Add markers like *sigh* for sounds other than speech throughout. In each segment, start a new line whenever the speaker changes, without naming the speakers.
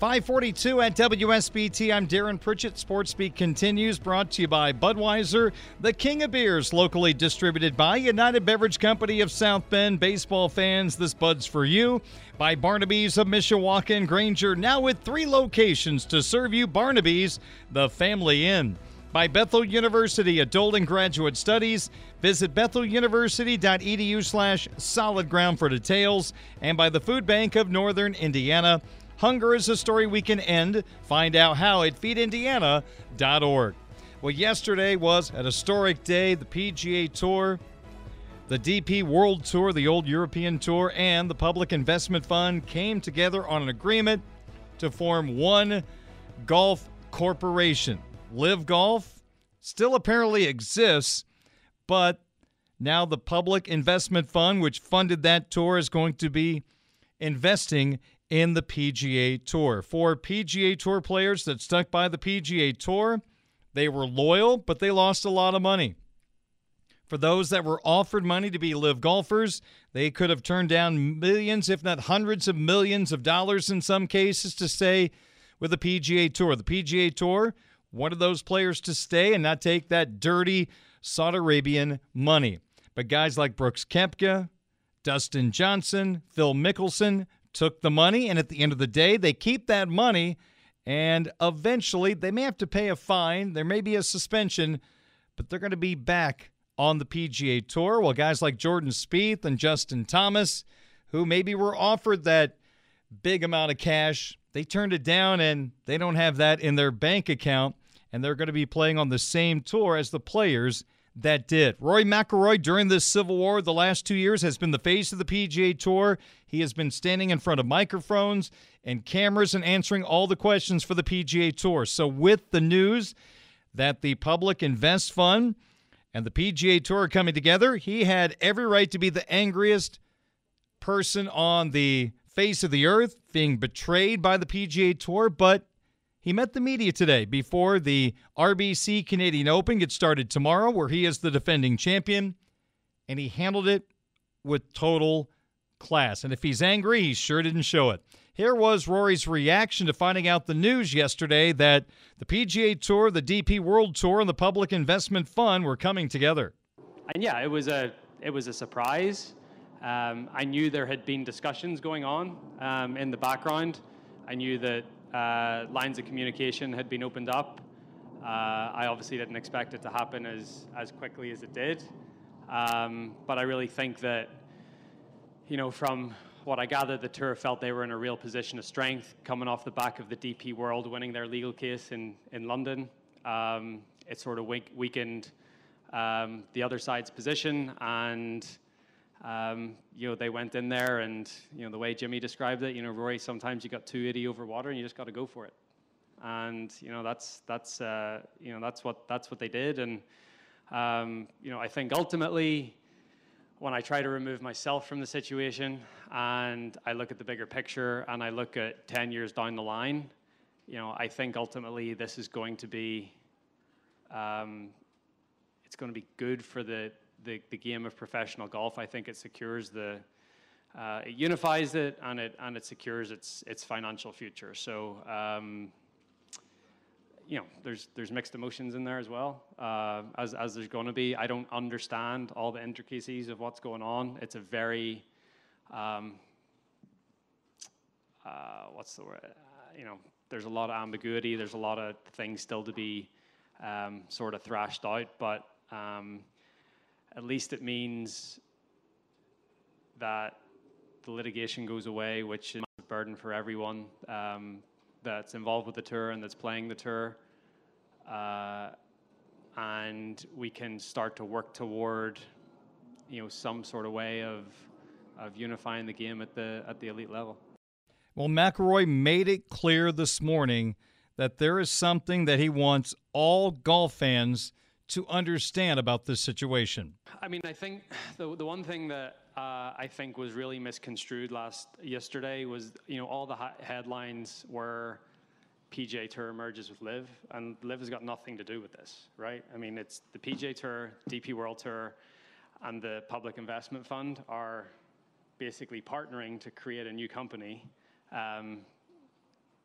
542 at WSBT. I'm Darren Pritchett. Sports continues, brought to you by Budweiser, the king of beers, locally distributed by United Beverage Company of South Bend. Baseball fans, this Bud's for you. By Barnaby's of Mishawaka and Granger, now with three locations to serve you Barnaby's, the family inn. By Bethel University Adult and Graduate Studies. Visit betheluniversity.edu slash solid ground for details. And by the Food Bank of Northern Indiana. Hunger is a story we can end. Find out how at feedindiana.org. Well, yesterday was an historic day. The PGA Tour, the DP World Tour, the Old European Tour, and the Public Investment Fund came together on an agreement to form one golf corporation. LIV Golf still apparently exists, but now the Public Investment Fund, which funded that tour, is going to be investing in the PGA Tour. For PGA Tour players that stuck by the PGA Tour, they were loyal, but they lost a lot of money. For those that were offered money to be LIV golfers, they could have turned down millions, if not hundreds of millions of dollars in some cases, to stay with the PGA Tour. The PGA Tour wanted those players to stay and not take that dirty Saudi Arabian money. But guys like Brooks Koepka, Dustin Johnson, Phil Mickelson, took the money, and at the end of the day, they keep that money, and eventually they may have to pay a fine. There may be a suspension, but they're going to be back on the PGA Tour. Well, guys like Jordan Spieth and Justin Thomas, who maybe were offered that big amount of cash, they turned it down, and they don't have that in their bank account, and they're going to be playing on the same tour as the players that did. Rory McIlroy during this Civil War the last two years has been the face of the PGA Tour. He has been standing in front of microphones and cameras and answering all the questions for the PGA Tour. So with the news that the Public Invest Fund and the PGA Tour are coming together, he had every right to be the angriest person on the face of the earth, being betrayed by the PGA Tour, but he met the media today before the RBC Canadian Open gets started tomorrow, where he is the defending champion, and he handled it with total class. And if he's angry, he sure didn't show it. Here was Rory's reaction to finding out the news yesterday that the PGA Tour, the DP World Tour, and the Public Investment Fund were coming together.
And yeah, it was a it was a surprise. Um, I knew there had been discussions going on um, in the background. I knew that uh, lines of communication had been opened up. Uh, I obviously didn't expect it to happen as, as quickly as it did. Um, but I really think that, you know, from what I gathered, the tour felt they were in a real position of strength coming off the back of the DP World winning their legal case in, in London. Um, it sort of weakened um, the other side's position and um, you know, they went in there and, you know, the way Jimmy described it, you know, Rory, sometimes you got 280 over water and you just got to go for it. And, you know, that's, that's, uh, you know, that's what, that's what they did. And, um, you know, I think ultimately when I try to remove myself from the situation and I look at the bigger picture and I look at 10 years down the line, you know, I think ultimately this is going to be, um, it's going to be good for the, the, the game of professional golf. I think it secures the, uh, it unifies it and it and it secures its its financial future. So um, you know, there's there's mixed emotions in there as well, uh, as as there's going to be. I don't understand all the intricacies of what's going on. It's a very um, uh, what's the word? Uh, you know, there's a lot of ambiguity. There's a lot of things still to be um, sort of thrashed out, but um, at least it means that the litigation goes away, which is a burden for everyone um, that's involved with the tour and that's playing the tour. Uh, and we can start to work toward, you know, some sort of way of of unifying the game at the at the elite level.
Well, McIlroy made it clear this morning that there is something that he wants all golf fans to understand about this situation.
I mean, I think the the one thing that uh, I think was really misconstrued last yesterday was you know all the ha- headlines were PGA Tour merges with LIV, and LIV has got nothing to do with this, right? I mean, it's the PGA Tour, DP World Tour, and the Public Investment Fund are basically partnering to create a new company. Um,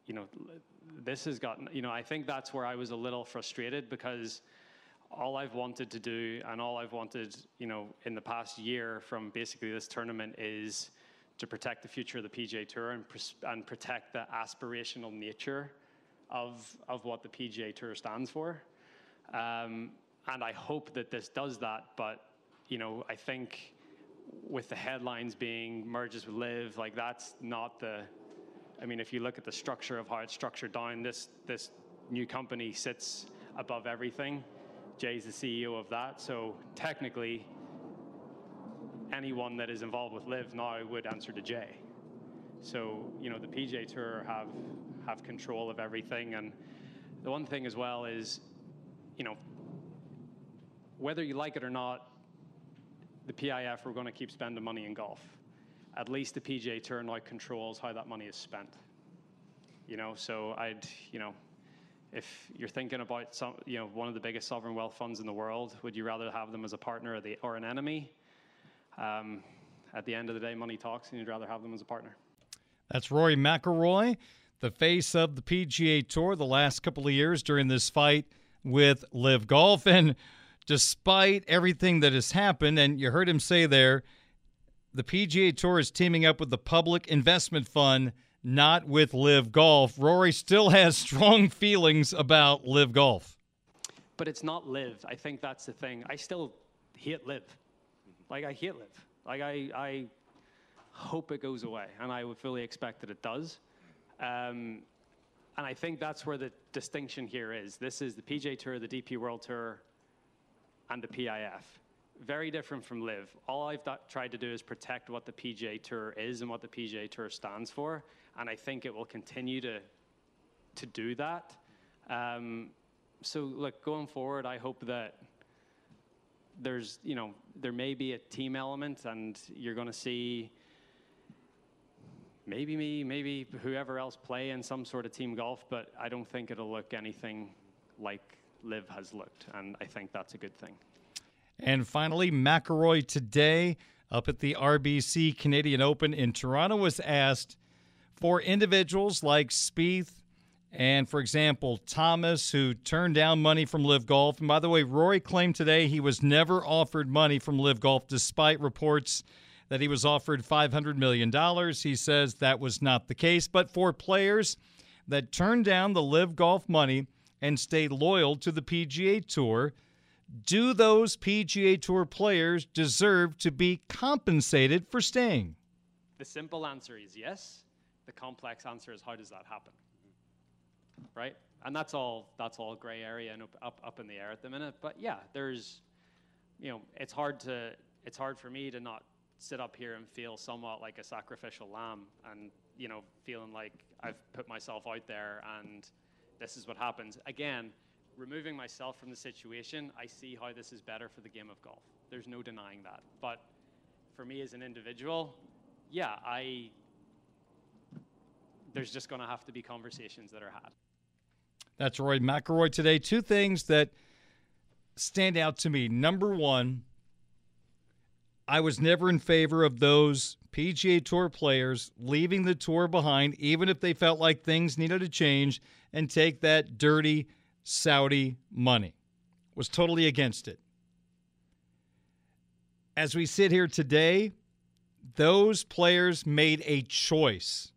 you know, this has gotten, you know, I think that's where I was a little frustrated because all I've wanted to do and all I've wanted, you know, in the past year from basically this tournament is to protect the future of the PGA Tour and, and protect the aspirational nature of, of what the PGA Tour stands for. Um, and I hope that this does that, but, you know, I think with the headlines being merges with LIV, like that's not the, I mean, if you look at the structure of how it's structured down, this, this new company sits above everything. Jay's the CEO of that, so technically, anyone that is involved with LIV now would answer to Jay. So, you know, the PGA Tour have have control of everything. And the one thing as well is, you know, whether you like it or not, the PIF are going to keep spending money in golf. At least the PGA Tour now controls how that money is spent. You know, so I'd, you know, if you're thinking about some, you know, one of the biggest sovereign wealth funds in the world, would you rather have them as a partner or, the, or an enemy? Um, at the end of the day, money talks, and you'd rather have them as a partner.
That's Rory McIlroy the face of the PGA Tour the last couple of years during this fight with LIV Golf. *laughs* And despite everything that has happened, and you heard him say there, the PGA Tour is teaming up with the Public Investment Fund, not with LIV Golf. Rory still has strong feelings about LIV Golf.
But it's not LIV. I think that's the thing. I still hate LIV. Like, I hate LIV. Like, I, I hope it goes away, and I would fully expect that it does. Um, and I think that's where the distinction here is. This is the PGA Tour, the DP World Tour, and the PIF. Very different from LIV. All I've tried to do is protect what the PGA Tour is and what the PGA Tour stands for, and I think it will continue to to do that. Um, so, look, going forward, I hope that there's, you know, there may be a team element, and you're going to see maybe me, maybe whoever else play in some sort of team golf, but I don't think it'll look anything like LIV has looked, and I think that's a good thing.
And finally, McIlroy today up at the RBC Canadian Open in Toronto was asked for individuals like Spieth and, for example, Thomas, who turned down money from LIV Golf. And by the way, Rory claimed today he was never offered money from LIV Golf, despite reports that he was offered $500 million. He says that was not the case. But for players that turned down the LIV Golf money and stayed loyal to the PGA Tour, do those PGA Tour players deserve to be compensated for staying?
The simple answer is yes. The complex answer is how does that happen? Right? And that's all that's all gray area and up, up up in the air at the minute. But yeah, there's you know, it's hard to it's hard for me to not sit up here and feel somewhat like a sacrificial lamb and you know feeling like I've put myself out there and this is what happens again removing myself from the situation I see how this is better for the game of golf there's no denying that but for me as an individual yeah I there's just going to have to be conversations that are had
that's Roy McIlroy today two things that stand out to me number one I was never in favor of those PGA Tour players leaving the tour behind, even if they felt like things needed to change, and take that dirty Saudi money. Was totally against it. As we sit here today, those players made a choice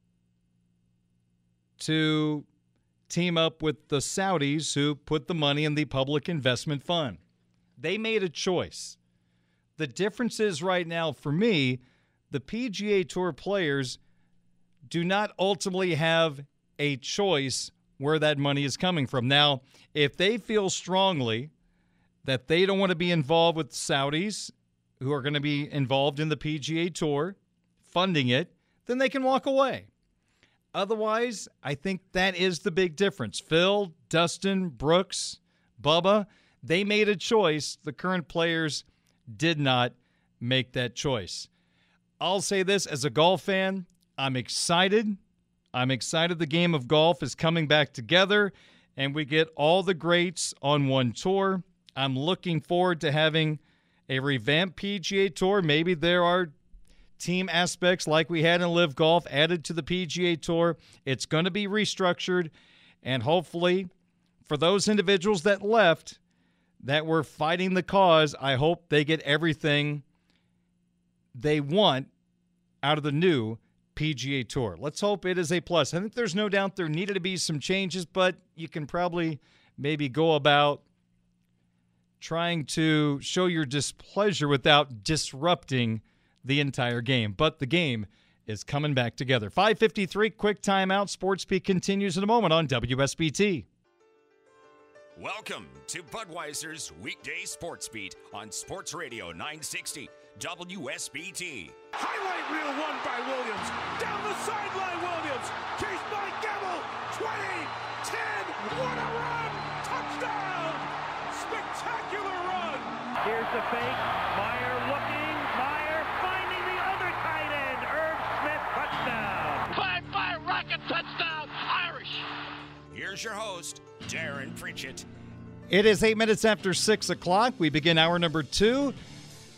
to team up with the Saudis who put the money in the public investment fund. They made a choice. The difference is right now for me, the PGA Tour players do not ultimately have a choice where that money is coming from. Now, if they feel strongly that they don't want to be involved with Saudis who are going to be involved in the PGA Tour funding it, then they can walk away. Otherwise, I think that is the big difference. Phil, Dustin, Brooks, Bubba, they made a choice. The current players did not make that choice. I'll say this as a golf fan, I'm excited. I'm excited the game of golf is coming back together and we get all the greats on one tour. I'm looking forward to having a revamped PGA Tour. Maybe there are team aspects like we had in LIV Golf added to the PGA Tour. It's going to be restructured, and hopefully, for those individuals that left that were fighting the cause, I hope they get everything they want out of the new PGA Tour. Let's hope it is a plus. I think there's no doubt there needed to be some changes, but you can probably maybe go about trying to show your displeasure without disrupting the entire game. But the game is coming back together. 553, quick timeout. Sports Beat continues in a moment on WSBT.
Welcome to Budweiser's weekday sports beat on Sports Radio 960 WSBT.
Highlight reel won by Williams. Down the sideline, Williams. Chased by Gamble. 20, 10. What a run! Touchdown! Spectacular run!
Here's the fake. Meyer
Here's your host, Darren Pritchett.
It is eight minutes after six o'clock. We begin hour number two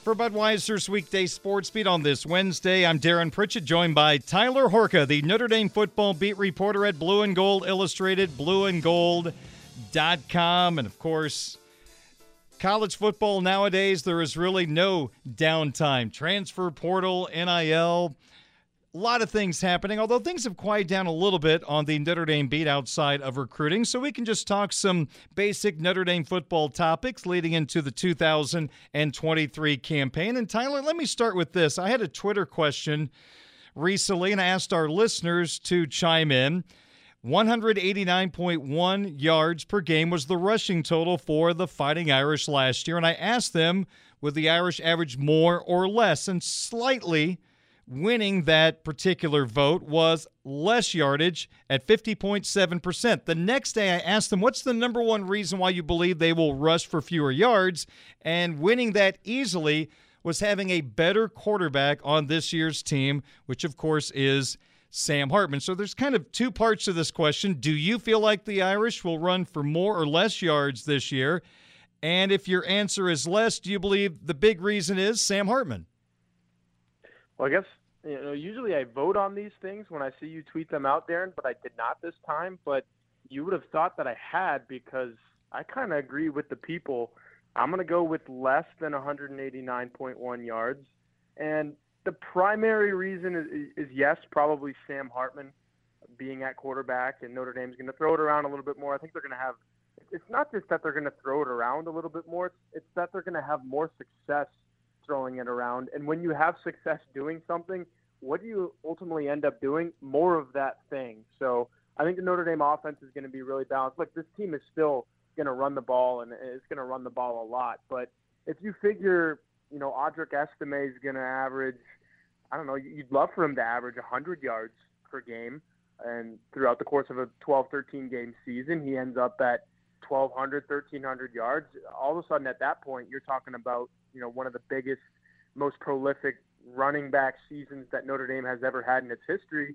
for Budweiser's weekday sports beat on this Wednesday. I'm Darren Pritchett, joined by Tyler Horka, the Notre Dame football beat reporter at Blue and Gold Illustrated, blueandgold.com. And of course, college football nowadays, there is really no downtime. Transfer portal, NIL, a lot of things happening, although things have quieted down a little bit on the Notre Dame beat outside of recruiting. So we can just talk some basic Notre Dame football topics leading into the 2023 campaign. And Tyler, let me start with this. I had a Twitter question recently, and I asked our listeners to chime in. 189.1 yards per game was the rushing total for the Fighting Irish last year. And I asked them, would the Irish average more or less? And slightly winning that particular vote was less yardage at 50.7%. The next day, I asked them, What's the number one reason why you believe they will rush for fewer yards? And winning that easily was having a better quarterback on this year's team, which of course is Sam Hartman. So there's kind of two parts to this question. Do you feel like the Irish will run for more or less yards this year? And if your answer is less, do you believe the big reason is Sam Hartman?
Well, I guess you know, usually I vote on these things when I see you tweet them out, Darren, but I did not this time. But you would have thought that I had because I kind of agree with the people. I'm going to go with less than 189.1 yards. And the primary reason is, is yes, probably Sam Hartman being at quarterback, and Notre Dame's going to throw it around a little bit more. I think they're going to have. It's not just that they're going to throw it around a little bit more. It's, it's that they're going to have more success throwing it around. And when you have success doing something, what do you ultimately end up doing? More of that thing. So I think the Notre Dame offense is going to be really balanced. Look, this team is still going to run the ball, and it's going to run the ball a lot. But if you figure, you know, Audric Estime is going to average, I don't know, you'd love for him to average 100 yards per game. And throughout the course of a 12, 13 game season, he ends up at 1,200, 1,300 yards. All of a sudden, at that point, you're talking about, you know, one of the biggest, most prolific running back seasons that Notre Dame has ever had in its history.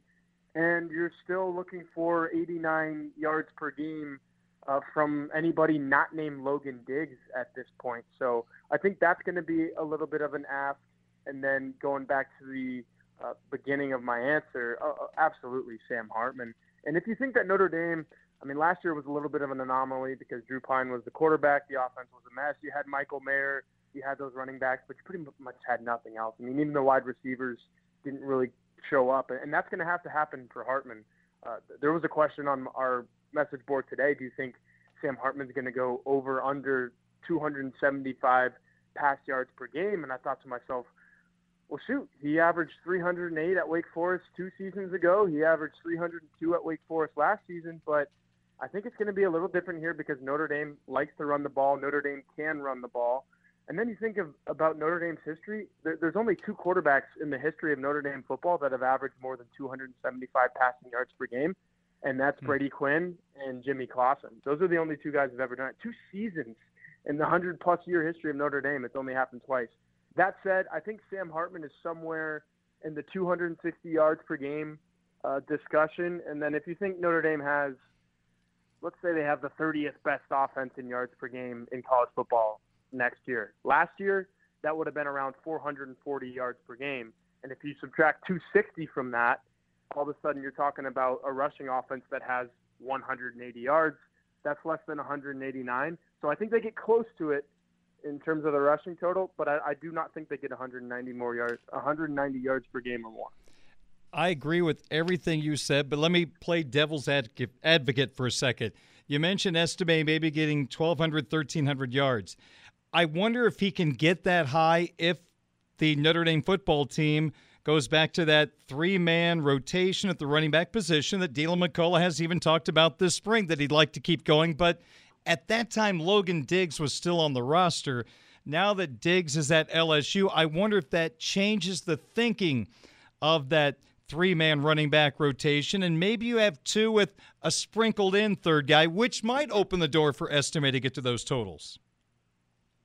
And you're still looking for 89 yards per game uh, from anybody not named Logan Diggs at this point. So I think that's going to be a little bit of an ask. And then going back to the uh, beginning of my answer, uh, uh absolutely Sam Hartman. And if you think that Notre Dame, I mean, last year was a little bit of an anomaly because Drew Pyne was the quarterback, the offense was a mess. You had Michael Mayer you had those running backs, but you pretty much had nothing else. I mean, even the wide receivers didn't really show up, and that's going to have to happen for Hartman. Uh, there was a question on our message board today. Do you think Sam Hartman's going to go over under 275 pass yards per game? And I thought to myself, well, shoot, he averaged 308 at Wake Forest two seasons ago. He averaged 302 at Wake Forest last season. But I think it's going to be a little different here because Notre Dame likes to run the ball. Notre Dame can run the ball. And then you think of about Notre Dame's history. There, there's only two quarterbacks in the history of Notre Dame football that have averaged more than 275 passing yards per game, and that's mm-hmm. Brady Quinn and Jimmy Clausen. Those are the only two guys who've ever done it. Two seasons in the hundred plus year history of Notre Dame. It's only happened twice. That said, I think Sam Hartman is somewhere in the 260 yards per game uh, discussion. And then if you think Notre Dame has, let's say they have the 30th best offense in yards per game in college football next year. Last year, that would have been around 440 yards per game. And if you subtract 260 from that, all of a sudden you're talking about a rushing offense that has 180 yards. That's less than 189. So I think they get close to it in terms of the rushing total, but I, I do not think they get 190 more yards, 190 yards per game or more.
I agree with everything you said, but let me play devil's advocate for a second. You mentioned Estime maybe getting 1,200, 1,300 yards. I wonder if he can get that high if the Notre Dame football team goes back to that three man rotation at the running back position that Deland McCullough has even talked about this spring that he'd like to keep going. But at that time, Logan Diggs was still on the roster. Now that Diggs is at LSU, I wonder if that changes the thinking of that three man running back rotation. And maybe you have two with a sprinkled in third guy, which might open the door for Estime to get to those totals.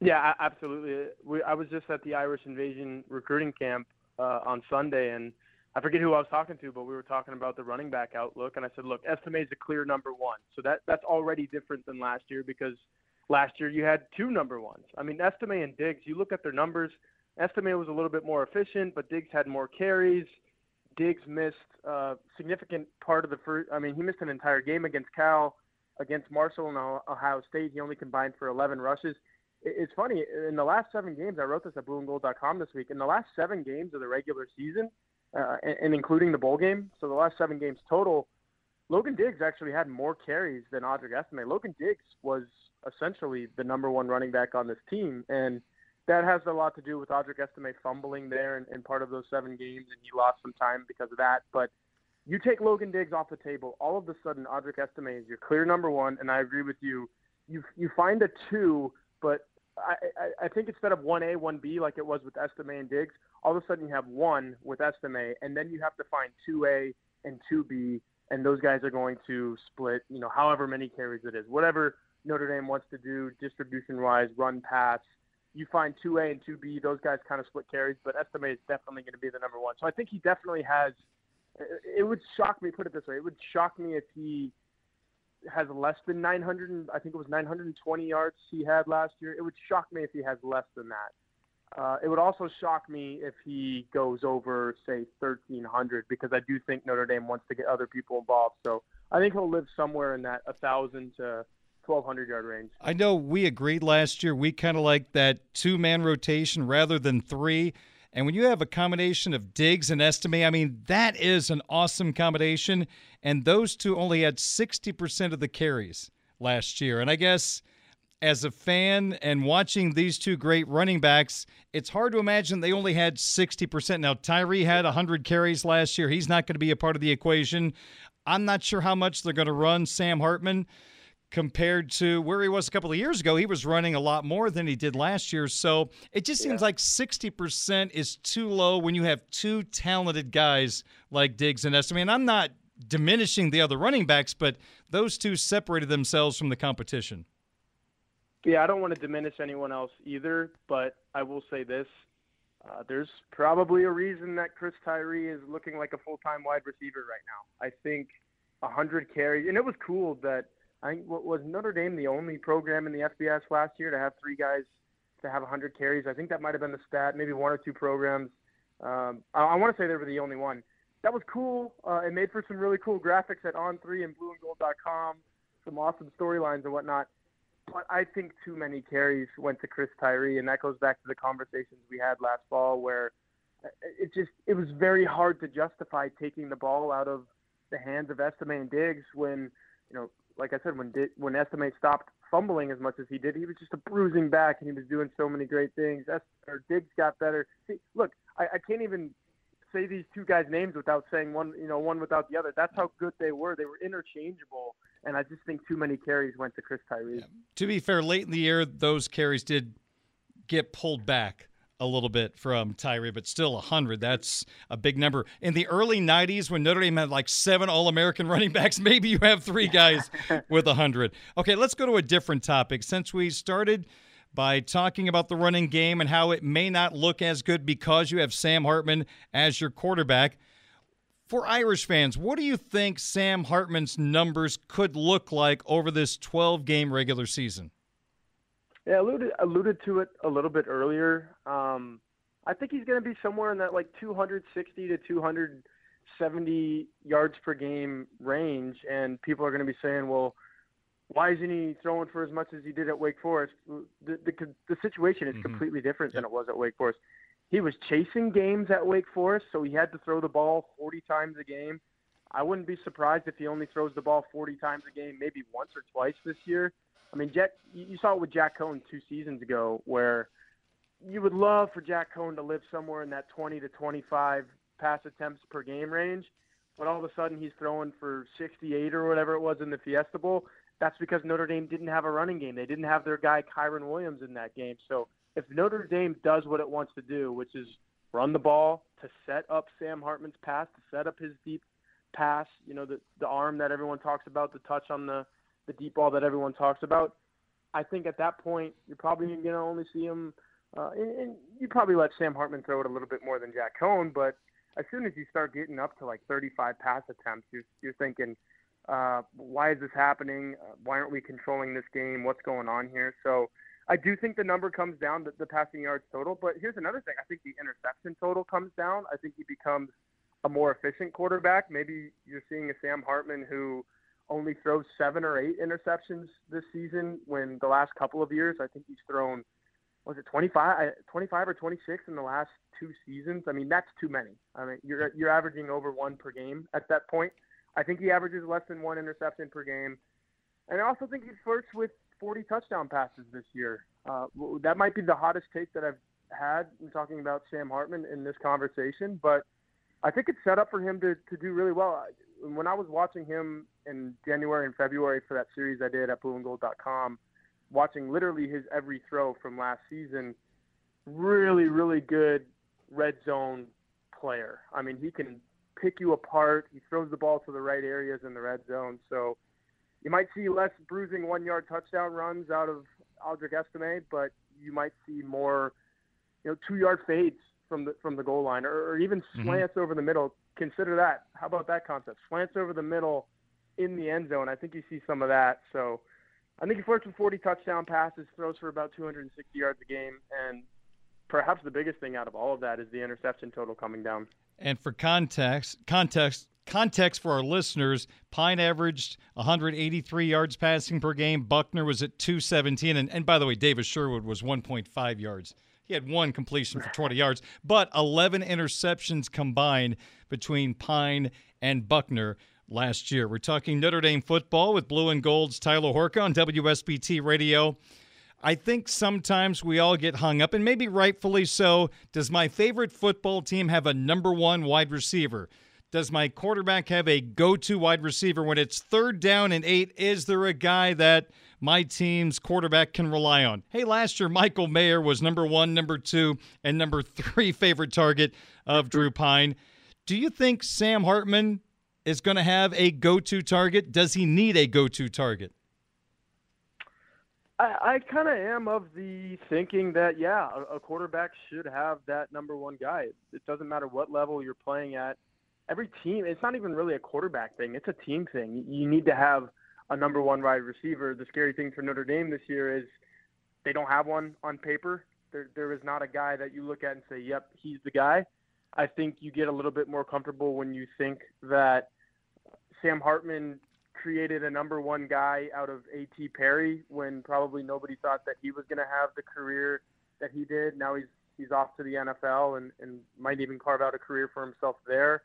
Yeah, absolutely. We, I was just at the Irish Invasion recruiting camp uh, on Sunday, and I forget who I was talking to, but we were talking about the running back outlook, and I said, look, Estime is a clear number one, so that that's already different than last year because last year you had two number ones. I mean, Estime and Diggs, you look at their numbers. Estime was a little bit more efficient, but Diggs had more carries. Diggs missed a significant part of the first. I mean, he missed an entire game against Cal, against Marshall and Ohio State. He only combined for 11 rushes it's funny in the last seven games. I wrote this at blueandgold.com this week. In the last seven games of the regular season, uh, and, and, including the bowl game, so the last seven games total, Logan Diggs actually had more carries than Audric Estime. Logan Diggs was essentially the number one running back on this team, and that has a lot to do with Audric Estime fumbling there in part of those seven games, and he lost some time because of that. But you take Logan Diggs off the table, all of a sudden Audric Estime is your clear number one, and I agree with you. You you find a two, but I, I, think instead of one A, one B, like it was with Estime and Diggs, all of a sudden you have one with Estime, and then you have to find two A and two B, and those guys are going to split, you know, however many carries it is, whatever Notre Dame wants to do distribution wise, run pass. You find two A and two B; those guys kind of split carries, but Estime is definitely going to be the number one. So I think he definitely has. It would shock me. Put it this way: it would shock me if he has less than 900. I think it was 920 yards he had last year. It would shock me if he has less than that. Uh, it would also shock me if he goes over, say, 1,300, because I do think Notre Dame wants to get other people involved. So I think he'll live somewhere in that 1,000 to 1,200 yard range.
I know we agreed last year. We kind of like that two man rotation rather than three. And when you have a combination of Diggs and Estime, I mean, that is an awesome combination. And those two only had 60% of the carries last year. And I guess as a fan and watching these two great running backs, it's hard to imagine they only had 60%. Now, Tyree had 100 carries last year. He's not going to be a part of the equation. I'm not sure how much they're going to run Sam Hartman compared to where he was a couple of years ago. He was running a lot more than he did last year. So it just seems yeah. like 60% is too low when you have two talented guys like Diggs and Estime. And I'm not diminishing the other running backs, but those two separated themselves from the competition.
Yeah, I don't want to diminish anyone else either, but I will say this. Uh, there's probably a reason that Chris Tyree is looking like a full time wide receiver right now. I think 100 carries, and it was cool that – I think was Notre Dame the only program in the FBS last year to have three guys to have 100 carries. I think that might have been the stat. Maybe one or two programs. Um, I, I want to say they were the only one. That was cool. Uh, it made for some really cool graphics at On3 and BlueandGold.com, some awesome storylines and whatnot. But I think too many carries went to Chris Tyree, and that goes back to the conversations we had last fall, where it just it was very hard to justify taking the ball out of the hands of Estime and Diggs when, you know, like I said, when when Estime stopped fumbling as much as he did, he was just a bruising back, and he was doing so many great things. Est- or Diggs got better. See, look, I, I can't even say these two guys' names without saying one, you know, one without the other. That's how good they were. They were interchangeable, and I just think too many carries went to Chris Tyree. Yeah.
To be fair, late in the year, those carries did get pulled back a little bit from Tyree, but still 100. That's a big number. In the early 90s, when Notre Dame had like seven All American *laughs* running backs, maybe you have three guys *laughs* with 100. Okay, let's go to a different topic. Since we started by talking about the running game and how it may not look as good because you have Sam Hartman as your quarterback. For Irish fans, what do you think Sam Hartman's numbers could look like over this 12 game regular season?
Yeah, alluded alluded to it a little bit earlier. Um, I think he's going to be somewhere in that like 260 to 270 yards per game range, and people are going to be saying, "Well, why isn't he throwing for as much as he did at Wake Forest?" The the, the situation is mm-hmm. completely different yep. than it was at Wake Forest. He was chasing games at Wake Forest, so he had to throw the ball 40 times a game. I wouldn't be surprised if he only throws the ball 40 times a game, maybe once or twice this year. I mean, Jack, you saw it with Jack Coan two seasons ago, where you would love for Jack Coan to live somewhere in that 20 to 25 pass attempts per game range, but all of a sudden he's throwing for 68 or whatever it was in the Fiesta Bowl. That's because Notre Dame didn't have a running game. They didn't have their guy Kyren Williams in that game. So if Notre Dame does what it wants to do, which is run the ball to set up Sam Hartman's pass, to set up his deep pass, you know, the the arm that everyone talks about, the touch on the the deep ball that everyone talks about. I think at that point you're probably going to only see him, uh, and, and you probably let Sam Hartman throw it a little bit more than Jack Coan. But as soon as you start getting up to like 35 pass attempts, you're you're thinking, uh, why is this happening? Why aren't we controlling this game? What's going on here? So. I do think the number comes down, the, the passing yards total. But here's another thing: I think the interception total comes down. I think he becomes a more efficient quarterback. Maybe you're seeing a Sam Hartman who only throws seven or eight interceptions this season when the last couple of years I think he's thrown was it 25, 25 or 26 in the last two seasons. I mean that's too many. I mean you're you're averaging over one per game at that point. I think he averages less than one interception per game, and I also think he flirts with 40 touchdown passes this year. Uh, that might be the hottest take that I've had in talking about Sam Hartman in this conversation, but I think it's set up for him to, to do really well when I was watching him in January and February for that series I did at blueandgold.com, watching literally his every throw from last season, really, really good red zone player. I mean, he can pick you apart. He throws the ball to the right areas in the red zone. So you might see less bruising one yard touchdown runs out of Audric Estime, but you might see more, you know, two yard fades from the from the goal line or, or even mm-hmm. slants mm-hmm. over the middle consider that. How about that concept? Slants over the middle in the end zone. I think you see some of that. So I think he flirts with 40 touchdown passes, throws for about 260 yards a game, and perhaps the biggest thing out of all of that is the interception total coming down.
And for context, context, context for our listeners, Pyne averaged 183 yards passing per game. Buchner was at 217, and, and by the way, Davis Sherwood was 1.5 yards he had one completion for 20 yards, but 11 interceptions combined between Pyne and Buchner last year. We're talking Notre Dame football with Blue and Gold's Tyler Horka on WSBT Radio. I think sometimes we all get hung up, and maybe rightfully so. Does my favorite football team have a number one wide receiver? Does my quarterback have a go to wide receiver when it's third down and eight? Is there a guy that my team's quarterback can rely on? Hey, last year, Michael Mayer was number one, number two, and number *laughs* three favorite target of Drew Pyne. Do you think Sam Hartman is going to have a go to target? Does he need a go to target?
I, I kind of am of the thinking that, yeah, a, a quarterback should have that number one guy. It doesn't matter what level you're playing at every team, it's not even really a quarterback thing. It's a team thing. You need to have a number one wide receiver. The scary thing for Notre Dame this year is they don't have one on paper. There, there is not a guy that you look at and say, yep, he's the guy. I think you get a little bit more comfortable when you think that Sam Hartman created a number one guy out of A.T. Perry when probably nobody thought that he was going to have the career that he did. Now he's he's off to the NFL and, and might even carve out a career for himself there.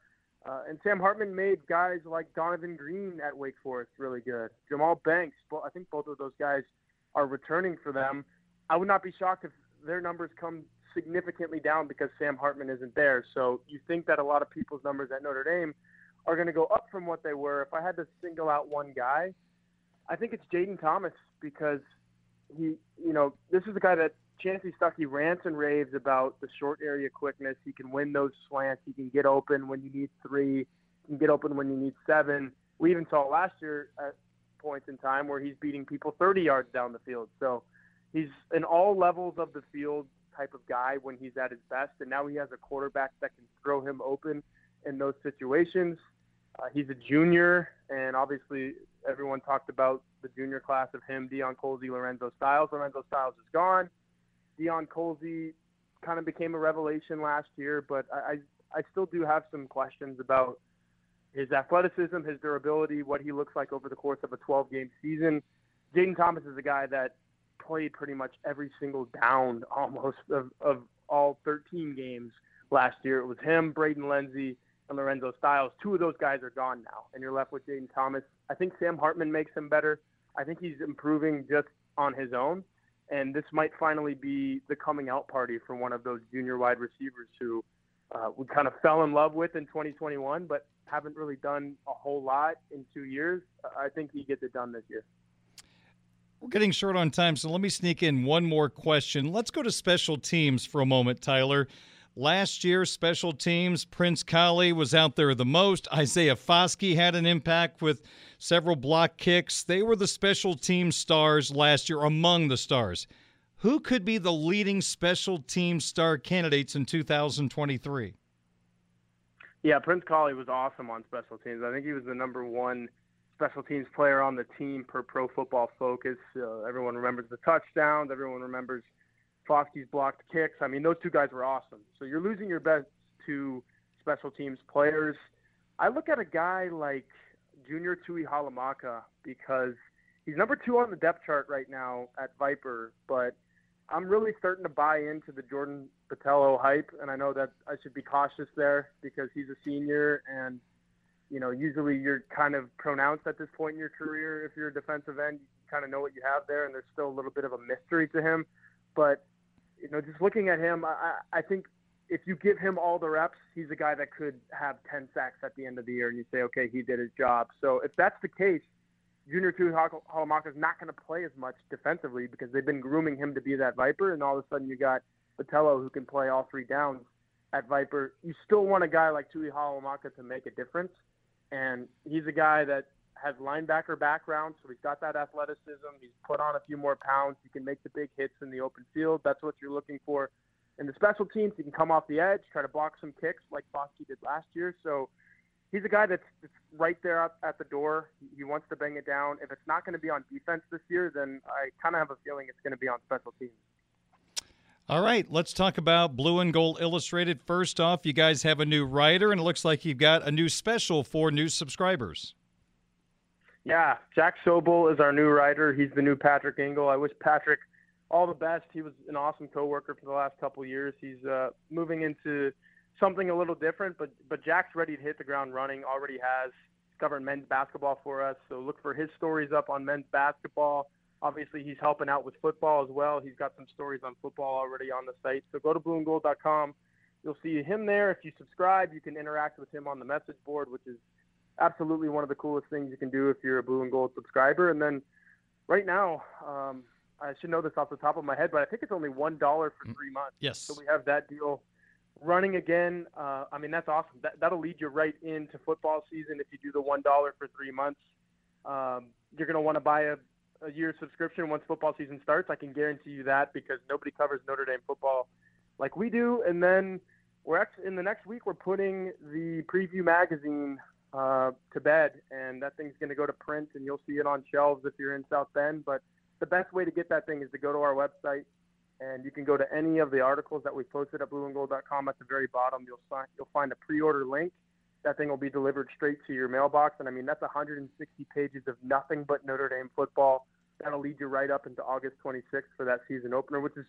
Uh, and Sam Hartman made guys like Donavon Greene at Wake Forest really good. Jahmal Banks, I think both of those guys are returning for them. I would not be shocked if their numbers come significantly down because Sam Hartman isn't there. So you think that a lot of people's numbers at Notre Dame are going to go up from what they were. If I had to single out one guy, I think it's Jayden Thomas because he, you know, this is the guy that Chansi Stuckey rants and raves about the short area quickness. He can win those slants. He can get open when you need three. He can get open when you need seven. We even saw last year at points in time where he's beating people 30 yards down the field. So he's in all levels of the field type of guy when he's at his best. And now he has a quarterback that can throw him open in those situations. Uh, he's a junior, and obviously everyone talked about the junior class of him, Deion Colzie, Lorenzo Styles. Lorenzo Styles is gone. Deion Colzie kind of became a revelation last year, but I, I still do have some questions about his athleticism, his durability, what he looks like over the course of a 12 game season. Jayden Thomas is a guy that played pretty much every single down almost of, of all 13 games last year. It was him, Braden Lenzy, and Lorenzo Styles. Two of those guys are gone now, and you're left with Jayden Thomas. I think Sam Hartman makes him better. I think he's improving just on his own, and this might finally be the coming out party for one of those junior wide receivers who uh, we kind of fell in love with in 2021, but haven't really done a whole lot in two years. I think he gets it done this year.
We're getting short on time, so let me sneak in one more question. Let's go to special teams for a moment, Tyler. Last year, special teams, Prince Kollie was out there the most. Isaiah Foskey had an impact with several block kicks. They were the special team stars last year, among the stars. Who could be the leading special team star candidates in 2023?
Yeah, Prince Kollie was awesome on special teams. I think he was the number one special teams player on the team per Pro Football Focus. Uh, everyone remembers the touchdowns. Everyone remembers Foskey's blocked kicks. I mean, those two guys were awesome. So you're losing your best two special teams players. I look at a guy like Junior Tuihalamaka because he's number two on the depth chart right now at Viper, but I'm really starting to buy into the Jordan Botelho hype, and I know that I should be cautious there because he's a senior, and you know usually you're kind of pronounced at this point in your career if you're a defensive end. You kind of know what you have there, and there's still a little bit of a mystery to him. But you know, just looking at him, I, I think if you give him all the reps, he's a guy that could have 10 sacks at the end of the year, and you say, okay, he did his job. So if that's the case, Junior Tuihalamaka is not going to play as much defensively because they've been grooming him to be that Viper, and all of a sudden you got Botelho who can play all three downs at Viper. You still want a guy like Tuihalamaka to make a difference, and he's a guy that has linebacker background, so he's got that athleticism. He's put on a few more pounds. He can make the big hits in the open field. That's what you're looking for. In the special teams, he can come off the edge, try to block some kicks like Foskey did last year. So he's a guy that's, that's right there at, at the door. He wants to bang it down. If it's not going to be on defense this year, then I kind of have a feeling it's going to be on special teams.
All right, let's talk about Blue and Gold Illustrated. First off, you guys have a new writer, and it looks like you've got a new special for new subscribers.
Yeah, Jack Soble is our new writer. He's the new Patrick Engel. I wish Patrick all the best. He was an awesome coworker for the last couple years. He's uh, moving into something a little different, but but Jack's ready to hit the ground running. Already has covered men's basketball for us. So look for his stories up on men's basketball. Obviously, he's helping out with football as well. He's got some stories on football already on the site. So go to blueandgold.com. You'll see him there. If you subscribe, you can interact with him on the message board, which is absolutely one of the coolest things you can do if you're a Blue and Gold subscriber. And then right now, um, I should know this off the top of my head, but I think it's only one dollar for mm, three months.
Yes.
So we have that deal running again. Uh, I mean, that's awesome. That, that'll lead you right into football season if you do the one dollar for three months. Um, you're going to want to buy a, a year subscription once football season starts. I can guarantee you that because nobody covers Notre Dame football like we do. And then we're actually in the next week we're putting the preview magazine uh, to bed, and that thing's going to go to print, and you'll see it on shelves if you're in South Bend. But the best way to get that thing is to go to our website, and you can go to any of the articles that we posted at blueandgold.com. At the very bottom, you'll find you'll find a pre-order link. That thing will be delivered straight to your mailbox, and I mean that's 160 pages of nothing but Notre Dame football. That'll lead you right up into August 26th for that season opener, which is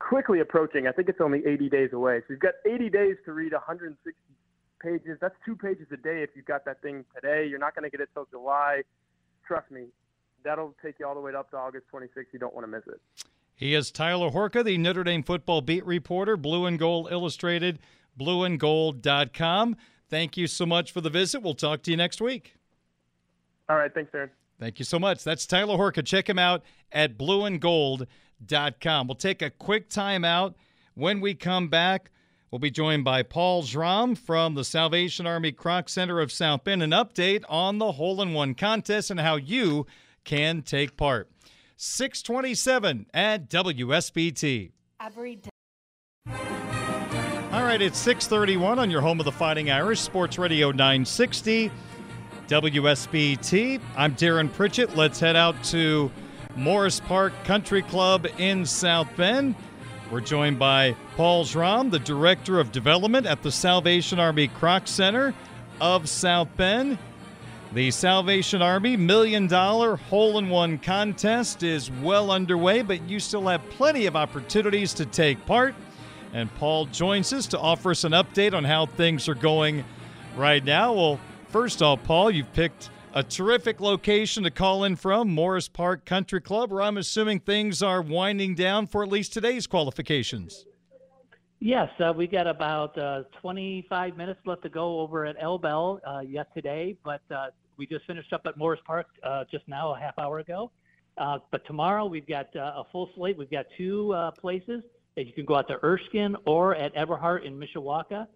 quickly approaching. I think it's only 80 days away. So you've got 80 days to read 160 pages. That's two pages a day if you've got that thing today. You're not going to get it till July. Trust me, that'll take you all the way up to August 26th. You don't want to miss it.
He is Tyler Horka, the Notre Dame football beat reporter, Blue and Gold Illustrated, blueandgold.com. Thank you so much for the visit. We'll talk to you next week.
All right. Thanks, Aaron.
Thank you so much. That's Tyler Horka. Check him out at blueandgold.com. We'll take a quick timeout. When we come back, we'll be joined by Paul Schramm from the Salvation Army Kroc Center of South Bend, an update on the hole in one contest and how you can take part. 627 at WSBT.
Every day.
All right, it's 631 on your home of the Fighting Irish, Sports Radio 960, WSBT. I'm Darren Pritchett. Let's head out to Morris Park Country Club in South Bend. We're joined by Paul Schramm, the Director of Development at the Salvation Army Kroc Center of South Bend. The Salvation Army Million Dollar Hole in One contest is well underway, but you still have plenty of opportunities to take part. And Paul joins us to offer us an update on how things are going right now. Well, first off, Paul, you've picked a terrific location to call in from, Morris Park Country Club, where I'm assuming things are winding down for at least today's qualifications.
Yes, uh, we got about uh, 25 minutes left to go over at Elbel uh, yet today, but uh, we just finished up at Morris Park uh, just now, a half hour ago. Uh, but tomorrow we've got a full slate. We've got two places that you can go out to Erskine or at Eberhart in Mishawaka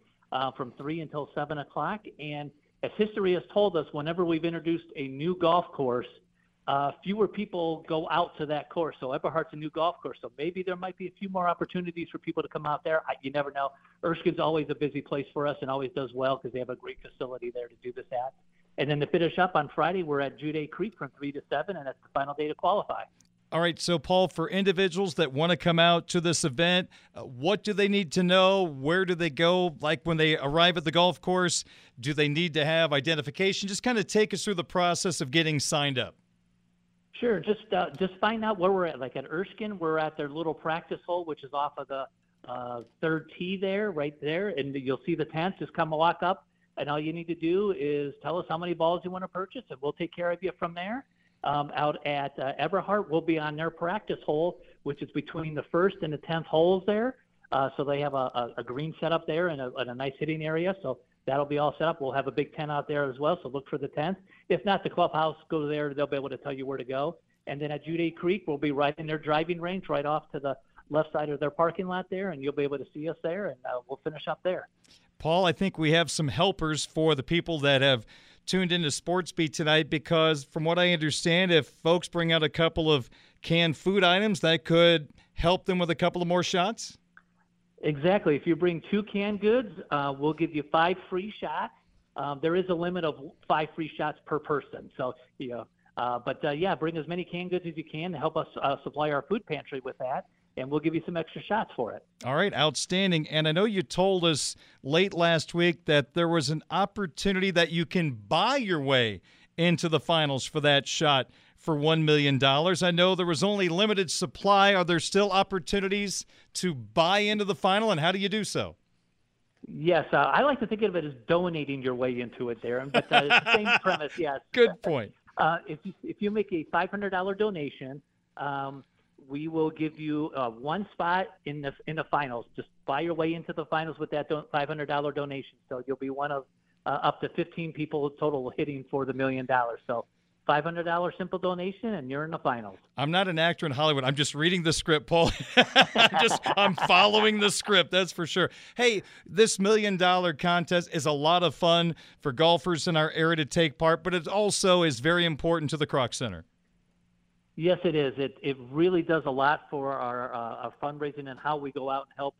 from 3 until 7 o'clock. And as history has told us, whenever we've introduced a new golf course, uh, fewer people go out to that course. So Eberhart's a new golf course, so maybe there might be a few more opportunities for people to come out there. I, you never know. Erskine's always a busy place for us and always does well because they have a great facility there to do this at. And then to finish up on Friday, we're at Juday Creek from three to seven, and that's the final day to qualify.
All right, so Paul, for individuals that want to come out to this event, uh, what do they need to know? Where do they go? Like when they arrive at the golf course, do they need to have identification? Just kind of take us through the process of getting signed up.
Sure. Just uh, just find out where we're at. Like at Erskine, we're at their little practice hole, which is off of the uh, third tee there, right there, and you'll see the tent. Just come walk up, and all you need to do is tell us how many balls you want to purchase, and we'll take care of you from there. Um, out at uh, Eberhart, we'll be on their practice hole, which is between the first and the tenth holes there. Uh, so they have a, a, a green there and a, and a nice hitting area. So that'll be all set up. We'll have a big tent out there as well, so look for the tent. If not, the clubhouse, go there. They'll be able to tell you where to go. And then at Juday Creek, we'll be right in their driving range, right off to the left side of their parking lot there, and you'll be able to see us there, and uh, we'll finish up there.
Paul, I think we have some helpers for the people that have tuned into Sports Beat tonight because, from what I understand, if folks bring out a couple of canned food items, that could help them with a couple of more shots.
Exactly. If you bring two canned goods, uh, we'll give you five free shots. Um, there is a limit of five free shots per person. So, you know, uh, but uh, yeah, bring as many canned goods as you can to help us uh, supply our food pantry with that, and we'll give you some extra shots for it.
All right, outstanding. And I know you told us late last week that there was an opportunity that you can buy your way into the finals for that shot for $1 million. I know there was only limited supply. Are there still opportunities to buy into the final, and how do you do so?
Yes, uh, I like to think of it as donating your way into it, Darren. But uh, it's the same *laughs* premise. Yes.
Good point.
Uh, if you if you make a five hundred dollar donation, um, we will give you uh, one spot in the in the finals. Just buy your way into the finals with that five hundred dollar donation. So you'll be one of uh, up to fifteen people total hitting for the million dollars. So $500 simple donation and you're in the finals.
I'm not an actor in Hollywood. I'm just reading the script, Paul. *laughs* I'm just I'm following the script, that's for sure. Hey, this million dollar contest is a lot of fun for golfers in our area to take part, but it also is very important to the Kroc Center.
Yes, it is. It it really does a lot for our, uh, our fundraising and how we go out and help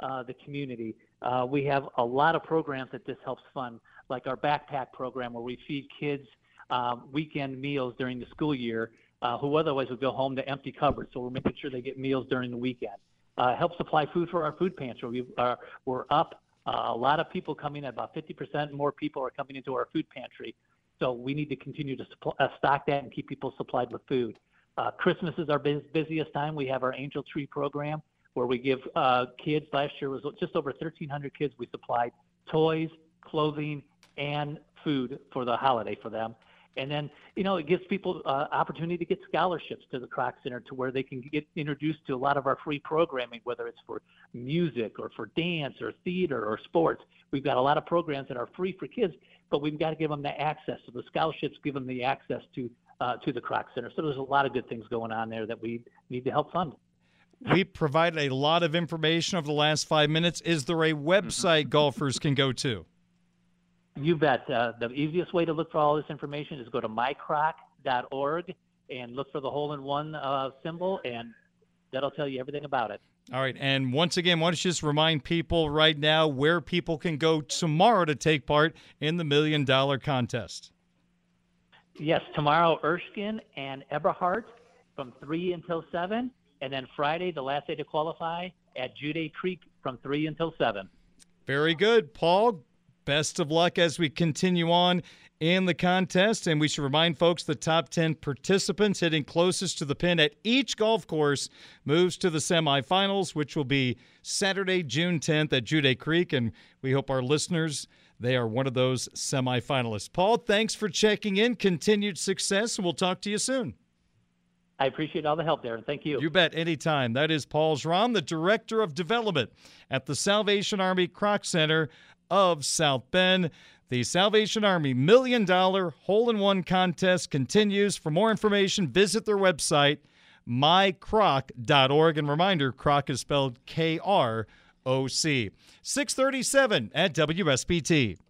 uh, the community. Uh, we have a lot of programs that this helps fund, like our backpack program where we feed kids – um, weekend meals during the school year uh, who otherwise would go home to empty cupboards. So we're making sure they get meals during the weekend. Uh, help supply food for our food pantry. We are, we're up. Uh, a lot of people coming in. About 50% more people are coming into our food pantry. So we need to continue to supply, stock that and keep people supplied with food. Uh, Christmas is our biz- busiest time. We have our Angel Tree program where we give uh, kids. Last year was just over 1,300 kids. We supplied toys, clothing, and food for the holiday for them. And then, you know, it gives people uh, opportunity to get scholarships to the Kroc Center to where they can get introduced to a lot of our free programming, whether it's for music or for dance or theater or sports. We've got a lot of programs that are free for kids, but we've got to give them the access. So the scholarships give them the access to uh, to the Kroc Center. So there's a lot of good things going on there that we need to help fund.
We provided a lot of information over the last five minutes. Is there a website golfers can go to?
You bet. Uh, the easiest way to look for all this information is go to mykroc.org and look for the hole in one uh, symbol, and that'll tell you everything about it.
All right. And once again, why don't you just remind people right now where people can go tomorrow to take part in the million dollar contest?
Yes, tomorrow, Erskine and Eberhart from 3 until 7. And then Friday, the last day to qualify, at Juday Creek from 3 until 7.
Very good. Paul, best of luck as we continue on in the contest. And we should remind folks the top 10 participants hitting closest to the pin at each golf course moves to the semifinals, which will be Saturday, June 10th at Juday Creek. And we hope our listeners. They are one of those semifinalists. Paul, thanks for checking in. Continued success, and we'll talk to you soon.
I appreciate all the help, Darren. Thank you.
You bet. Anytime. That is Paul Schramm, the Director of Development at the Salvation Army Kroc Center of South Bend. The Salvation Army Million Dollar Hole in One contest continues. For more information, visit their website, mykroc.org. And reminder, Kroc is spelled K R O C. 637 at WSBT.